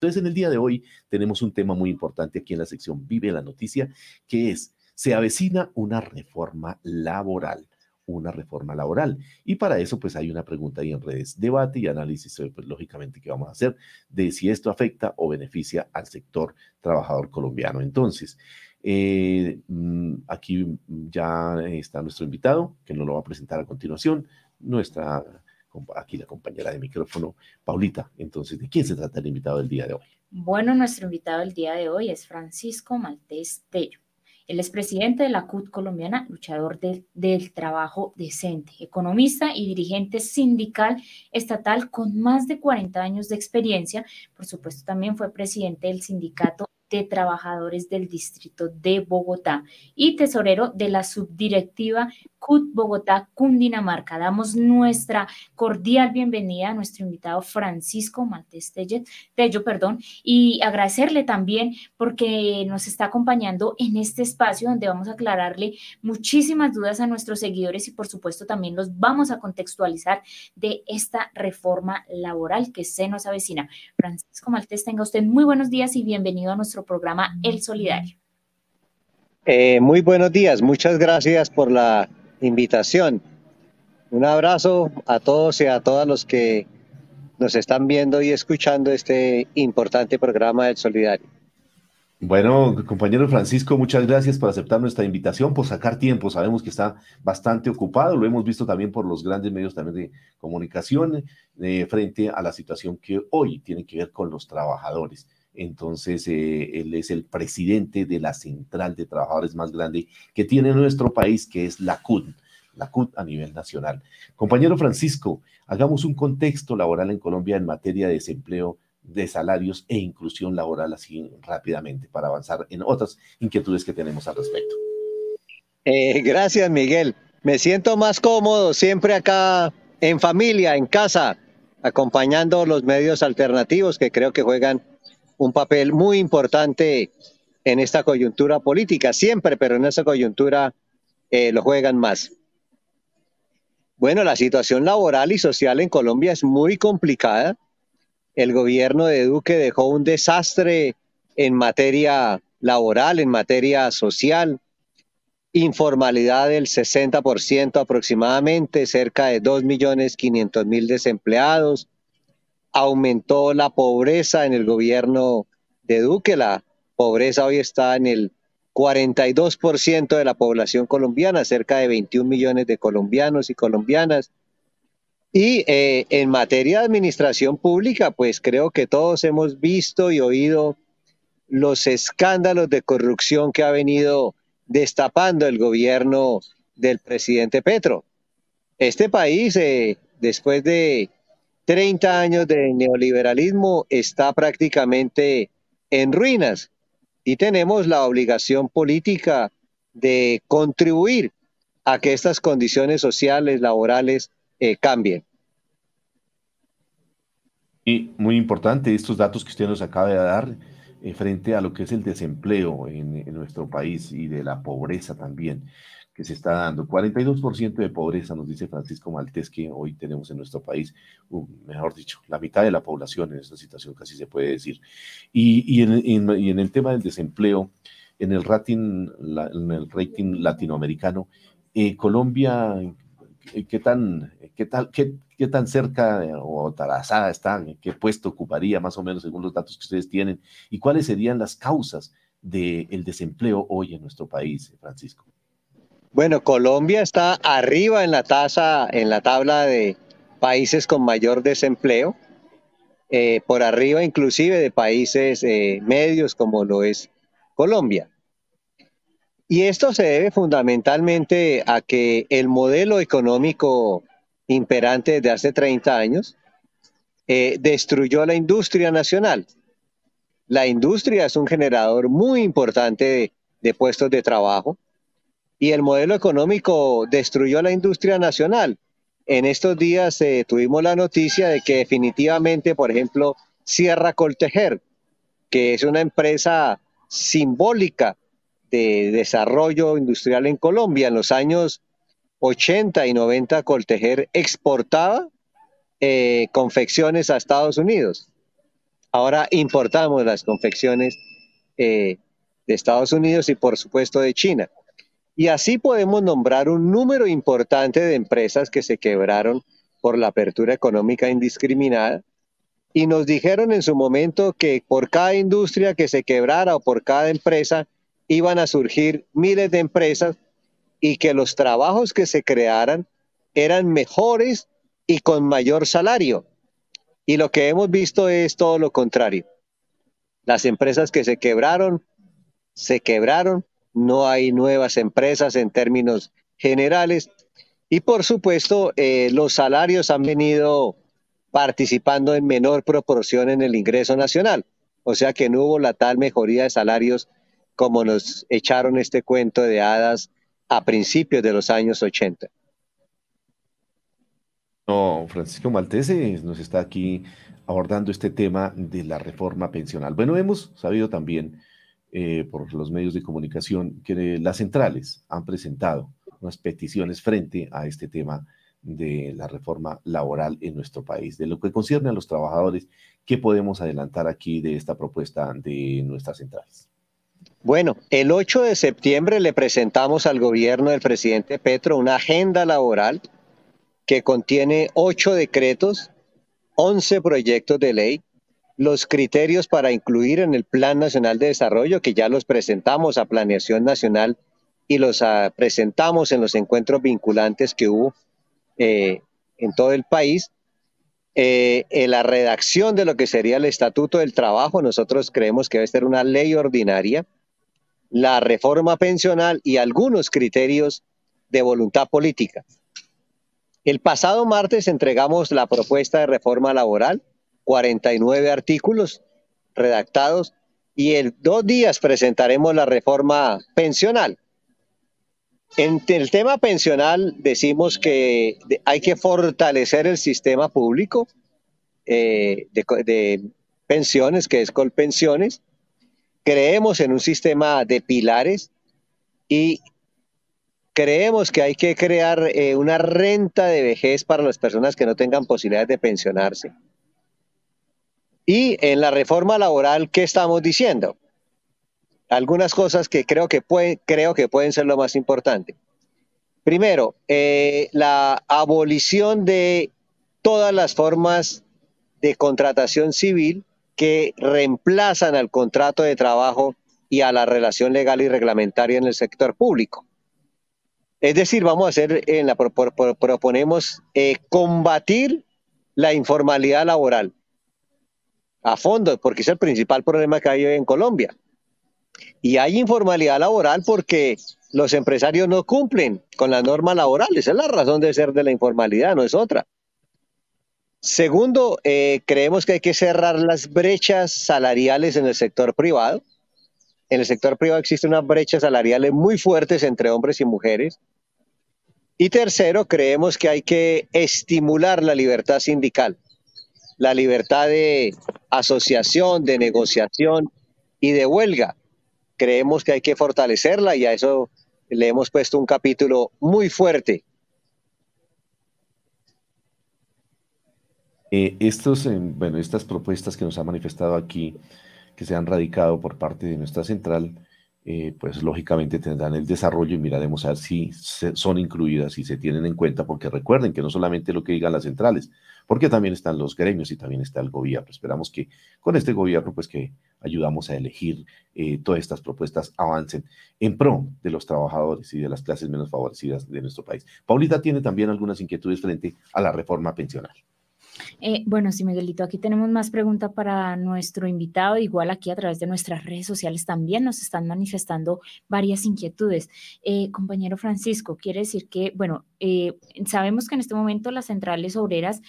Entonces, en el día de hoy tenemos un tema muy importante aquí en la sección Vive la Noticia, que es, se avecina una reforma laboral una reforma laboral. Y para eso, pues hay una pregunta ahí en redes, debate y análisis, pues lógicamente, que vamos a hacer de si esto afecta o beneficia al sector trabajador colombiano. Entonces, eh, mm, aquí ya está nuestro invitado, que nos lo va a presentar a continuación, nuestra aquí la compañera de micrófono, Paulita. Entonces, ¿de quién se trata el invitado del día de hoy? Bueno, nuestro invitado del día de hoy es Francisco Maltés Tello. Él es presidente de la CUT colombiana, luchador del trabajo decente, economista y dirigente sindical estatal con más de 40 años de experiencia. Por supuesto, también fue presidente del sindicato de Trabajadores del Distrito de Bogotá y tesorero de la subdirectiva CUT Bogotá, Cundinamarca. Damos nuestra cordial bienvenida a nuestro invitado Francisco Maltés Tello, perdón, y agradecerle también porque nos está acompañando en este espacio donde vamos a aclararle muchísimas dudas a nuestros seguidores y por supuesto también los vamos a contextualizar de esta reforma laboral que se nos avecina. Francisco Maltés, tenga usted muy buenos días y bienvenido a nuestro programa El Solidario. Eh, muy buenos días, muchas gracias por la invitación. Un abrazo a todos y a todas los que nos están viendo y escuchando este importante programa del Solidario. Bueno, compañero Francisco, muchas gracias por aceptar nuestra invitación, por sacar tiempo. Sabemos que está bastante ocupado, lo hemos visto también por los grandes medios también de comunicación eh, frente a la situación que hoy tiene que ver con los trabajadores. Entonces, eh, él es el presidente de la central de trabajadores más grande que tiene nuestro país, que es la CUT, la CUT a nivel nacional. Compañero Francisco, hagamos un contexto laboral en Colombia en materia de desempleo, de salarios e inclusión laboral así rápidamente para avanzar en otras inquietudes que tenemos al respecto. Eh, gracias, Miguel. Me siento más cómodo siempre acá en familia, en casa, acompañando los medios alternativos que creo que juegan un papel muy importante en esta coyuntura política, siempre, pero en esta coyuntura eh, lo juegan más. Bueno, la situación laboral y social en Colombia es muy complicada. El gobierno de Duque dejó un desastre en materia laboral, en materia social, informalidad del 60% aproximadamente, cerca de 2.500.000 desempleados, aumentó la pobreza en el gobierno de Duque. La pobreza hoy está en el 42% de la población colombiana, cerca de 21 millones de colombianos y colombianas. Y eh, en materia de administración pública, pues creo que todos hemos visto y oído los escándalos de corrupción que ha venido destapando el gobierno del presidente Petro. Este país, eh, después de 30 años de neoliberalismo está prácticamente en ruinas y tenemos la obligación política de contribuir a que estas condiciones sociales, laborales, eh, cambien. Y muy importante estos datos que usted nos acaba de dar eh, frente a lo que es el desempleo en, en, nuestro país y de la pobreza también que se está dando. 42% de pobreza, nos dice Francisco Maltés, que hoy tenemos en nuestro país, mejor dicho, la mitad de la población en esta situación, casi se puede decir. Y, en, el tema del desempleo, en el rating, en el rating latinoamericano, eh, Colombia, ¿qué tan, qué, tal, qué, qué tan cerca o tarazada está? ¿Qué puesto ocuparía más o menos según los datos que ustedes tienen? ¿Y cuáles serían las causas del desempleo hoy en nuestro país, Francisco? Bueno, Colombia está arriba en la tasa, en la tabla de países con mayor desempleo, eh, por arriba inclusive de países eh, medios como lo es Colombia. Y esto se debe fundamentalmente a que el modelo económico imperante desde hace 30 años eh, destruyó la industria nacional. La industria es un generador muy importante de puestos de trabajo y el modelo económico destruyó la industria nacional. En estos días eh, tuvimos la noticia de que definitivamente, por ejemplo, Sierra Coltejer, que es una empresa simbólica de desarrollo industrial en Colombia, en los años 80 y 90 Coltejer exportaba eh, confecciones a Estados Unidos. Ahora importamos las confecciones eh, de Estados Unidos y por supuesto de China. Y así podemos nombrar un número importante de empresas que se quebraron por la apertura económica indiscriminada. Y nos dijeron en su momento que por cada industria que se quebrara o por cada empresa iban a surgir miles de empresas y que los trabajos que se crearan eran mejores y con mayor salario. Y lo que hemos visto es todo lo contrario. Las empresas que se quebraron, se quebraron, no hay nuevas empresas en términos generales y por supuesto eh, los salarios han venido participando en menor proporción en el ingreso nacional. O sea que no hubo la tal mejoría de salarios como nos echaron este cuento de hadas a principios de los años 80. No, Francisco Maltese nos está aquí abordando este tema de la reforma pensional. Bueno, hemos sabido también eh, por los medios de comunicación que las centrales han presentado unas peticiones frente a este tema de la reforma laboral en nuestro país. De lo que concierne a los trabajadores, ¿qué podemos adelantar aquí de esta propuesta de nuestras centrales? Bueno, el 8 de septiembre le presentamos al gobierno del presidente Petro una agenda laboral que contiene ocho decretos, once proyectos de ley, los criterios para incluir en el Plan Nacional de Desarrollo, que ya los presentamos a Planeación Nacional y los ah, presentamos en los encuentros vinculantes que hubo eh, en todo el país. Eh, en la redacción de lo que sería el Estatuto del Trabajo, nosotros creemos que debe ser una ley ordinaria, la reforma pensional y algunos criterios de voluntad política. El pasado martes entregamos la propuesta de reforma laboral, 49 artículos redactados, y en dos días presentaremos la reforma pensional. En el tema pensional decimos que hay que fortalecer el sistema público eh, de, pensiones, que es Colpensiones. Creemos en un sistema de pilares y creemos que hay que crear eh, una renta de vejez para las personas que no tengan posibilidades de pensionarse. Y en la reforma laboral, ¿qué estamos diciendo? Algunas cosas que creo que, creo que pueden ser lo más importante. Primero, eh, la abolición de todas las formas de contratación civil que reemplazan al contrato de trabajo y a la relación legal y reglamentaria en el sector público. Es decir, vamos a hacer, en la, proponemos eh, combatir la informalidad laboral a fondo, porque es el principal problema que hay hoy en Colombia. Y hay informalidad laboral porque los empresarios no cumplen con las normas laborales. Esa es la razón de ser de la informalidad, no es otra. Segundo, eh, creemos que hay que cerrar las brechas salariales en el sector privado. En el sector privado existen unas brechas salariales muy fuertes entre hombres y mujeres. Y tercero, creemos que hay que estimular la libertad sindical, la libertad de asociación, de negociación y de huelga. Creemos que hay que fortalecerla y a eso le hemos puesto un capítulo muy fuerte. Eh, estos, eh, bueno, estas propuestas que nos ha manifestado aquí, que se han radicado por parte de nuestra central, eh, pues lógicamente tendrán el desarrollo y miraremos a ver si son incluidas y se tienen en cuenta, porque recuerden que no solamente lo que digan las centrales, porque también están los gremios y también está el gobierno. Esperamos que con este gobierno, pues que ayudamos a elegir eh, todas estas propuestas avancen en pro de los trabajadores y de las clases menos favorecidas de nuestro país. Paulita tiene también algunas inquietudes frente a la reforma pensional. Eh, bueno, sí, Miguelito, aquí tenemos más preguntas para nuestro invitado. Igual aquí a través de nuestras redes sociales también nos están manifestando varias inquietudes. Eh, compañero Francisco, quiere decir que, bueno, eh, sabemos que en este momento las centrales obreras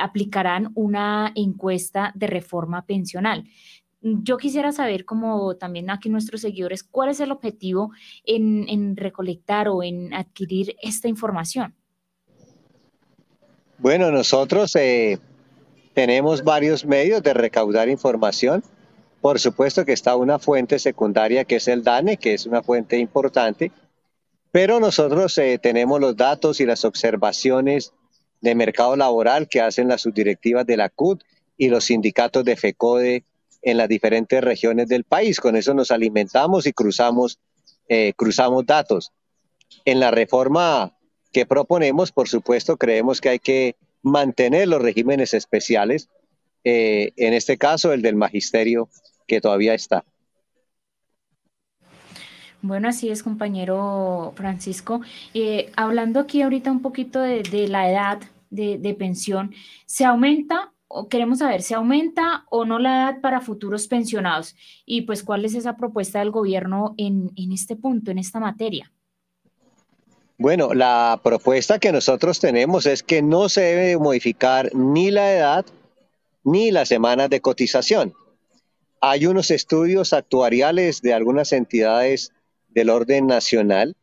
aplicarán una encuesta de reforma pensional. Yo quisiera saber, como también aquí nuestros seguidores, cuál es el objetivo en recolectar o en adquirir esta información. Bueno, nosotros eh, tenemos varios medios de recaudar información. Por supuesto que está una fuente secundaria que es el DANE, que es una fuente importante, pero nosotros eh, tenemos los datos y las observaciones de mercado laboral que hacen las subdirectivas de la CUT y los sindicatos de FECODE en las diferentes regiones del país. Con eso nos alimentamos y cruzamos, eh, cruzamos datos. En la reforma que proponemos, por supuesto, creemos que hay que mantener los regímenes especiales, eh, en este caso el del magisterio, que todavía está. Bueno, así es, compañero Francisco. Eh, hablando aquí ahorita un poquito de, la edad de, pensión, ¿se aumenta o queremos saber, ¿se aumenta o no la edad para futuros pensionados? Y pues, ¿cuál es esa propuesta del gobierno en, en este punto, en esta materia? Bueno, la propuesta que nosotros tenemos es que no se debe modificar ni la edad ni las semanas de cotización. Hay unos estudios actuariales de algunas entidades del orden nacional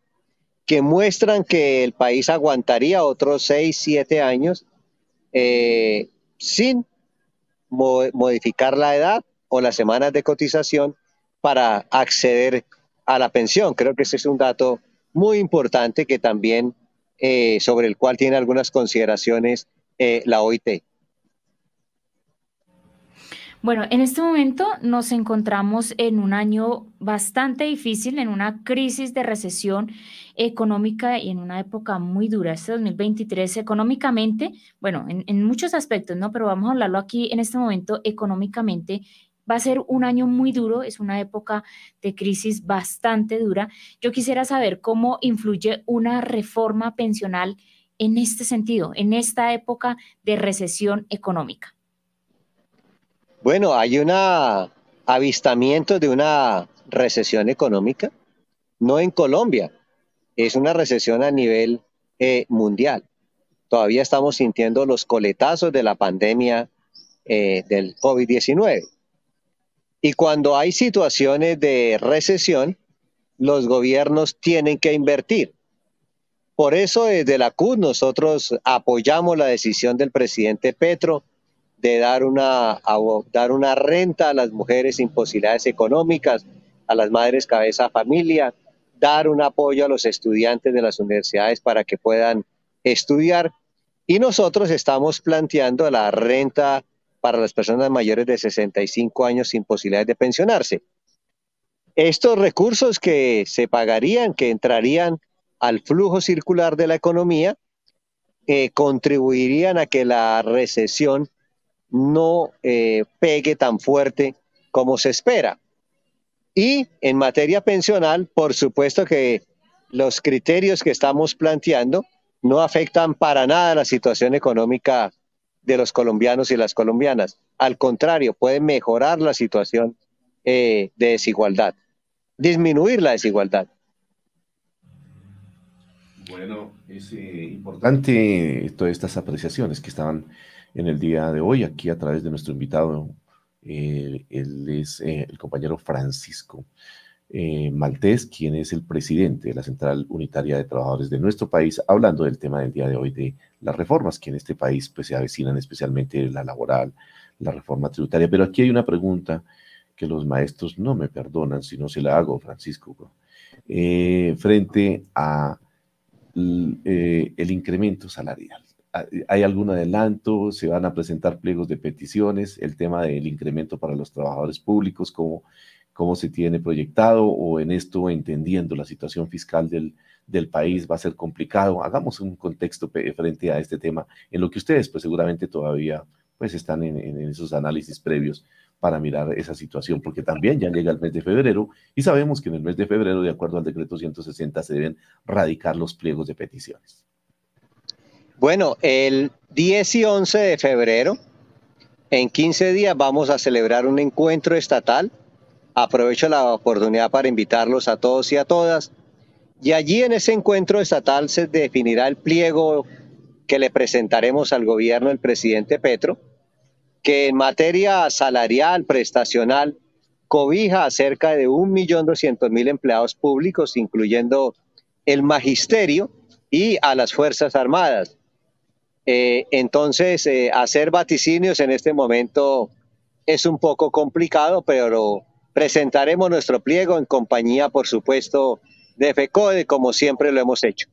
que muestran que el país aguantaría otros 6, 7 años eh, sin modificar la edad o las semanas de cotización para acceder a la pensión. Creo que ese es un dato muy importante que también eh, sobre el cual tiene algunas consideraciones eh, la OIT. Bueno, en este momento nos encontramos en un año bastante difícil, en una crisis de recesión económica y en una época muy dura. Este 2023 económicamente, bueno, en, en, muchos aspectos, ¿no? Pero vamos a hablarlo aquí en este momento económicamente. Va a ser un año muy duro, es una época de crisis bastante dura. Yo quisiera saber cómo influye una reforma pensional en este sentido, en esta época de recesión económica. Bueno, hay un avistamiento de una recesión económica, no en Colombia, es una recesión a nivel eh, mundial. Todavía estamos sintiendo los coletazos de la pandemia eh, del COVID-19. Y cuando hay situaciones de recesión, los gobiernos tienen que invertir. Por eso desde la CUD nosotros apoyamos la decisión del presidente Petro de dar una, dar una renta a las mujeres sin posibilidades económicas, a las madres cabeza familia, dar un apoyo a los estudiantes de las universidades para que puedan estudiar. Y nosotros estamos planteando la renta para las personas mayores de 65 años sin posibilidades de pensionarse. Estos recursos que se pagarían, que entrarían al flujo circular de la economía, eh, contribuirían a que la recesión no eh, pegue tan fuerte como se espera. Y en materia pensional, por supuesto que los criterios que estamos planteando no afectan para nada la situación económica de los colombianos y las colombianas. Al contrario, pueden mejorar la situación eh, de desigualdad, disminuir la desigualdad. Bueno, es eh, importante todas estas apreciaciones que estaban en el día de hoy, aquí a través de nuestro invitado. Eh, él es el compañero Francisco eh, Maltés, quien es el presidente de la Central Unitaria de Trabajadores de nuestro país, hablando del tema del día de hoy de las reformas que en este país pues, se avecinan, especialmente la laboral, la reforma tributaria. Pero aquí hay una pregunta que los maestros no me perdonan si no se la hago, Francisco, frente a el incremento salarial. ¿Hay algún adelanto? ¿Se van a presentar pliegos de peticiones? ¿El tema del incremento para los trabajadores públicos? ¿Cómo, cómo se tiene proyectado? ¿O en esto, entendiendo la situación fiscal del, país, va a ser complicado? Hagamos un contexto frente a este tema, en lo que ustedes pues seguramente todavía pues están en, en esos análisis previos para mirar esa situación, porque también ya llega el mes de febrero y sabemos que en el mes de febrero, de acuerdo al decreto 160, se deben radicar los pliegos de peticiones. Bueno, el 10 y 11 de febrero, en 15 días, vamos a celebrar un encuentro estatal. Aprovecho la oportunidad para invitarlos a todos y a todas. Y allí en ese encuentro estatal se definirá el pliego que le presentaremos al gobierno del presidente Petro, que en materia salarial, prestacional, cobija a cerca de 1.200.000 empleados públicos, incluyendo el magisterio y a las Fuerzas Armadas. Eh, entonces, eh, hacer vaticinios en este momento es un poco complicado, pero presentaremos nuestro pliego en compañía, por supuesto, de FECODE, como siempre lo hemos hecho.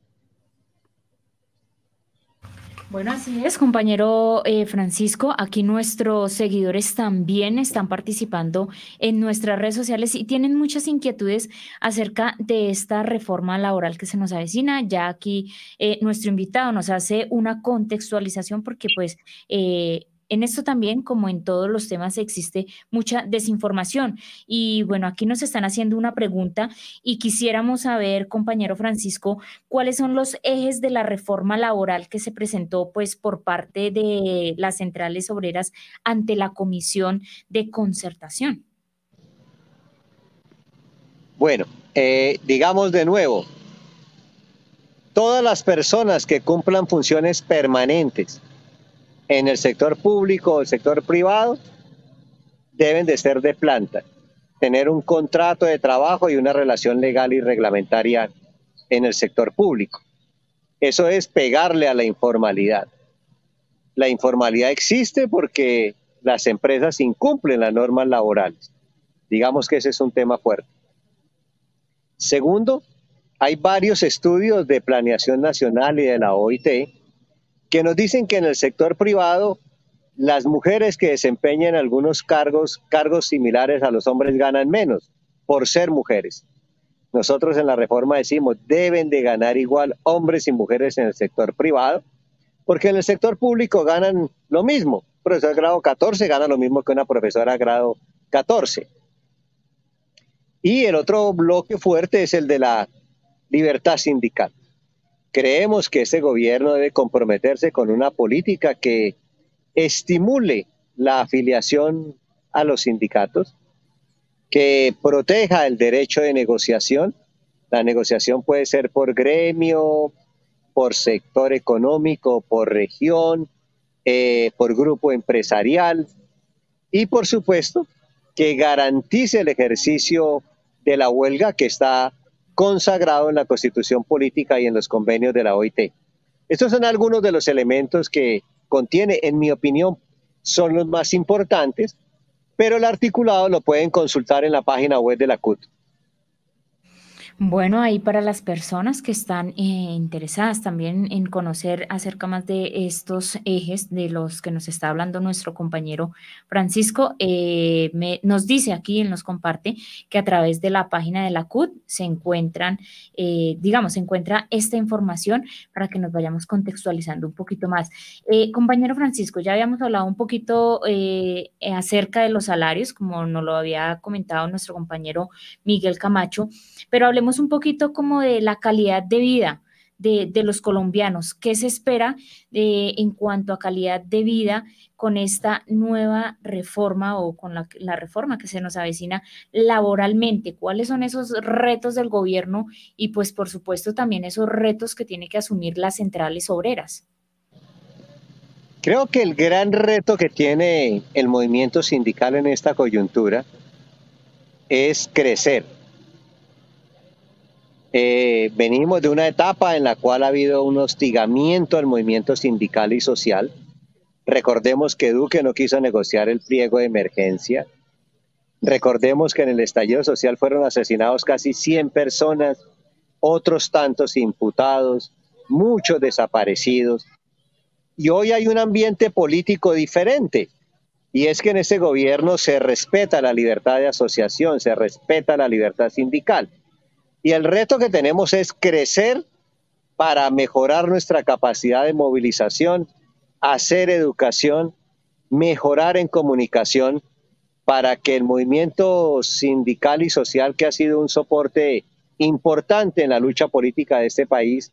Bueno, así es, compañero eh, Francisco. Aquí nuestros seguidores también están participando en nuestras redes sociales y tienen muchas inquietudes acerca de esta reforma laboral que se nos avecina. Ya aquí eh, nuestro invitado nos hace una contextualización porque pues... Eh, en esto también, como en todos los temas, existe mucha desinformación. Y bueno, aquí nos están haciendo una pregunta y quisiéramos saber, compañero Francisco, cuáles son los ejes de la reforma laboral que se presentó pues por parte de las centrales obreras ante la Comisión de Concertación. Bueno, eh, digamos de nuevo, todas las personas que cumplan funciones permanentes en el sector público o el sector privado deben de ser de planta, tener un contrato de trabajo y una relación legal y reglamentaria en el sector público. Eso es pegarle a la informalidad. La informalidad existe porque las empresas incumplen las normas laborales. Digamos que ese es un tema fuerte. Segundo, hay varios estudios de planeación nacional y de la OIT que nos dicen que en el sector privado las mujeres que desempeñan algunos cargos, cargos similares a los hombres ganan menos por ser mujeres. Nosotros en la reforma decimos, deben de ganar igual hombres y mujeres en el sector privado, porque en el sector público ganan lo mismo. Un profesor grado 14 gana lo mismo que una profesora grado 14. Y el otro bloque fuerte es el de la libertad sindical. Creemos que este gobierno debe comprometerse con una política que estimule la afiliación a los sindicatos, que proteja el derecho de negociación. La negociación puede ser por gremio, por sector económico, por región, eh, por grupo empresarial y por supuesto que garantice el ejercicio de la huelga que está consagrado en la Constitución Política y en los convenios de la OIT. Estos son algunos de los elementos que contiene, en mi opinión, son los más importantes, pero el articulado lo pueden consultar en la página web de la CUT. Bueno, ahí para las personas que están eh, interesadas también en conocer acerca más de estos ejes de los que nos está hablando nuestro compañero Francisco, eh, nos dice aquí, él nos comparte que a través de la página de la CUT se encuentran, eh, digamos, se encuentra esta información para que nos vayamos contextualizando un poquito más. compañero Francisco, ya habíamos hablado un poquito acerca de los salarios, como nos lo había comentado nuestro compañero Miguel Camacho, pero hablemos un poquito como de la calidad de vida de, los colombianos. ¿Qué se espera eh, en cuanto a calidad de vida con esta nueva reforma o con la, la, reforma que se nos avecina laboralmente? ¿Cuáles son esos retos del gobierno y pues por supuesto también esos retos que tiene que asumir las centrales obreras? Creo que el gran reto que tiene el movimiento sindical en esta coyuntura es crecer eh, venimos de una etapa en la cual ha habido un hostigamiento al movimiento sindical y social. Recordemos que Duque no quiso negociar el pliego de emergencia. Recordemos que en el estallido social fueron asesinados casi 100 personas, otros tantos imputados, muchos desaparecidos. Y hoy hay un ambiente político diferente. Y es que en ese gobierno se respeta la libertad de asociación, se respeta la libertad sindical. Y el reto que tenemos es crecer para mejorar nuestra capacidad de movilización, hacer educación, mejorar en comunicación, para que el movimiento sindical y social, que ha sido un soporte importante en la lucha política de este país,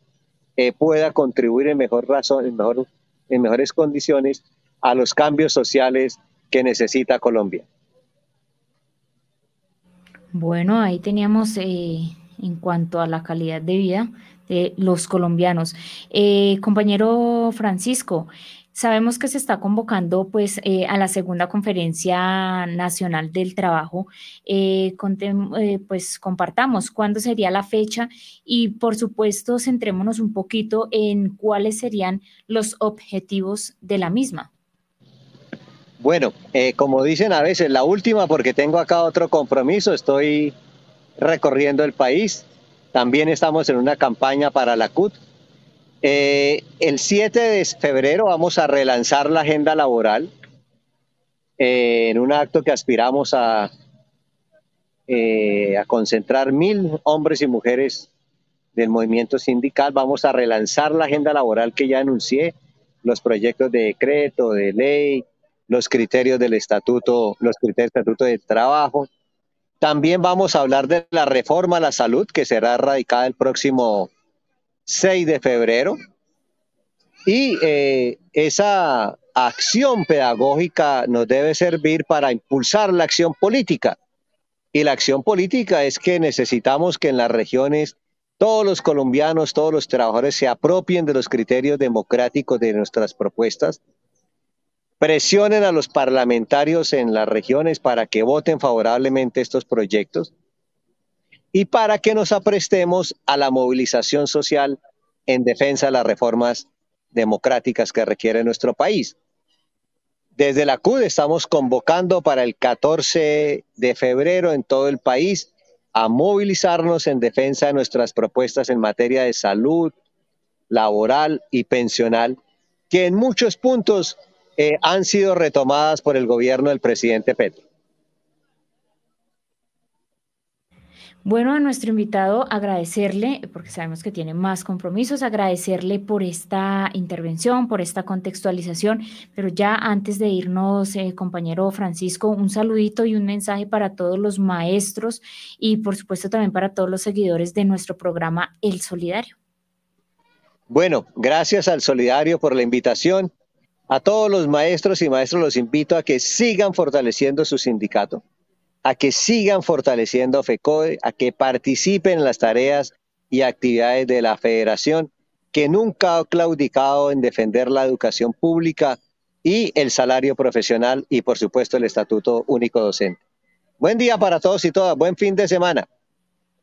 eh, pueda contribuir en, mejor razón, en, mejor, en mejores condiciones a los cambios sociales que necesita Colombia. Bueno, ahí teníamos eh, en cuanto a la calidad de vida de los colombianos. Eh, compañero Francisco, sabemos que se está convocando pues eh, a la segunda conferencia nacional del trabajo. Eh, pues compartamos cuándo sería la fecha y por supuesto centrémonos un poquito en cuáles serían los objetivos de la misma. Bueno, como dicen a veces, la última porque tengo acá otro compromiso, estoy recorriendo el país. También estamos en una campaña para la CUT. Eh, el 7 de febrero vamos a relanzar la agenda laboral eh, en un acto que aspiramos a, eh, a concentrar mil hombres y mujeres del movimiento sindical. Vamos a relanzar la agenda laboral que ya anuncié, los proyectos de decreto, de ley, los criterios del estatuto, los criterios del estatuto de trabajo. También vamos a hablar de la reforma a la salud que será radicada el próximo 6 de febrero. Y eh, esa acción pedagógica nos debe servir para impulsar la acción política. Y la acción política es que necesitamos que en las regiones todos los colombianos, todos los trabajadores se apropien de los criterios democráticos de nuestras propuestas, presionen a los parlamentarios en las regiones para que voten favorablemente estos proyectos y para que nos aprestemos a la movilización social en defensa de las reformas democráticas que requiere nuestro país. Desde la CUD estamos convocando para el 14 de febrero en todo el país a movilizarnos en defensa de nuestras propuestas en materia de salud, laboral y pensional, que en muchos puntos eh, han sido retomadas por el gobierno del presidente Petro. Bueno, a nuestro invitado agradecerle, porque sabemos que tiene más compromisos, agradecerle por esta intervención, por esta contextualización, pero ya antes de irnos, eh, compañero Francisco, un saludito y un mensaje para todos los maestros y por supuesto también para todos los seguidores de nuestro programa El Solidario. Bueno, gracias al Solidario por la invitación. A todos los maestros y maestros los invito a que sigan fortaleciendo su sindicato a que sigan fortaleciendo FECODE, a que participen en las tareas y actividades de la federación, que nunca ha claudicado en defender la educación pública y el salario profesional y por supuesto el estatuto único docente. Buen día para todos y todas, buen fin de semana.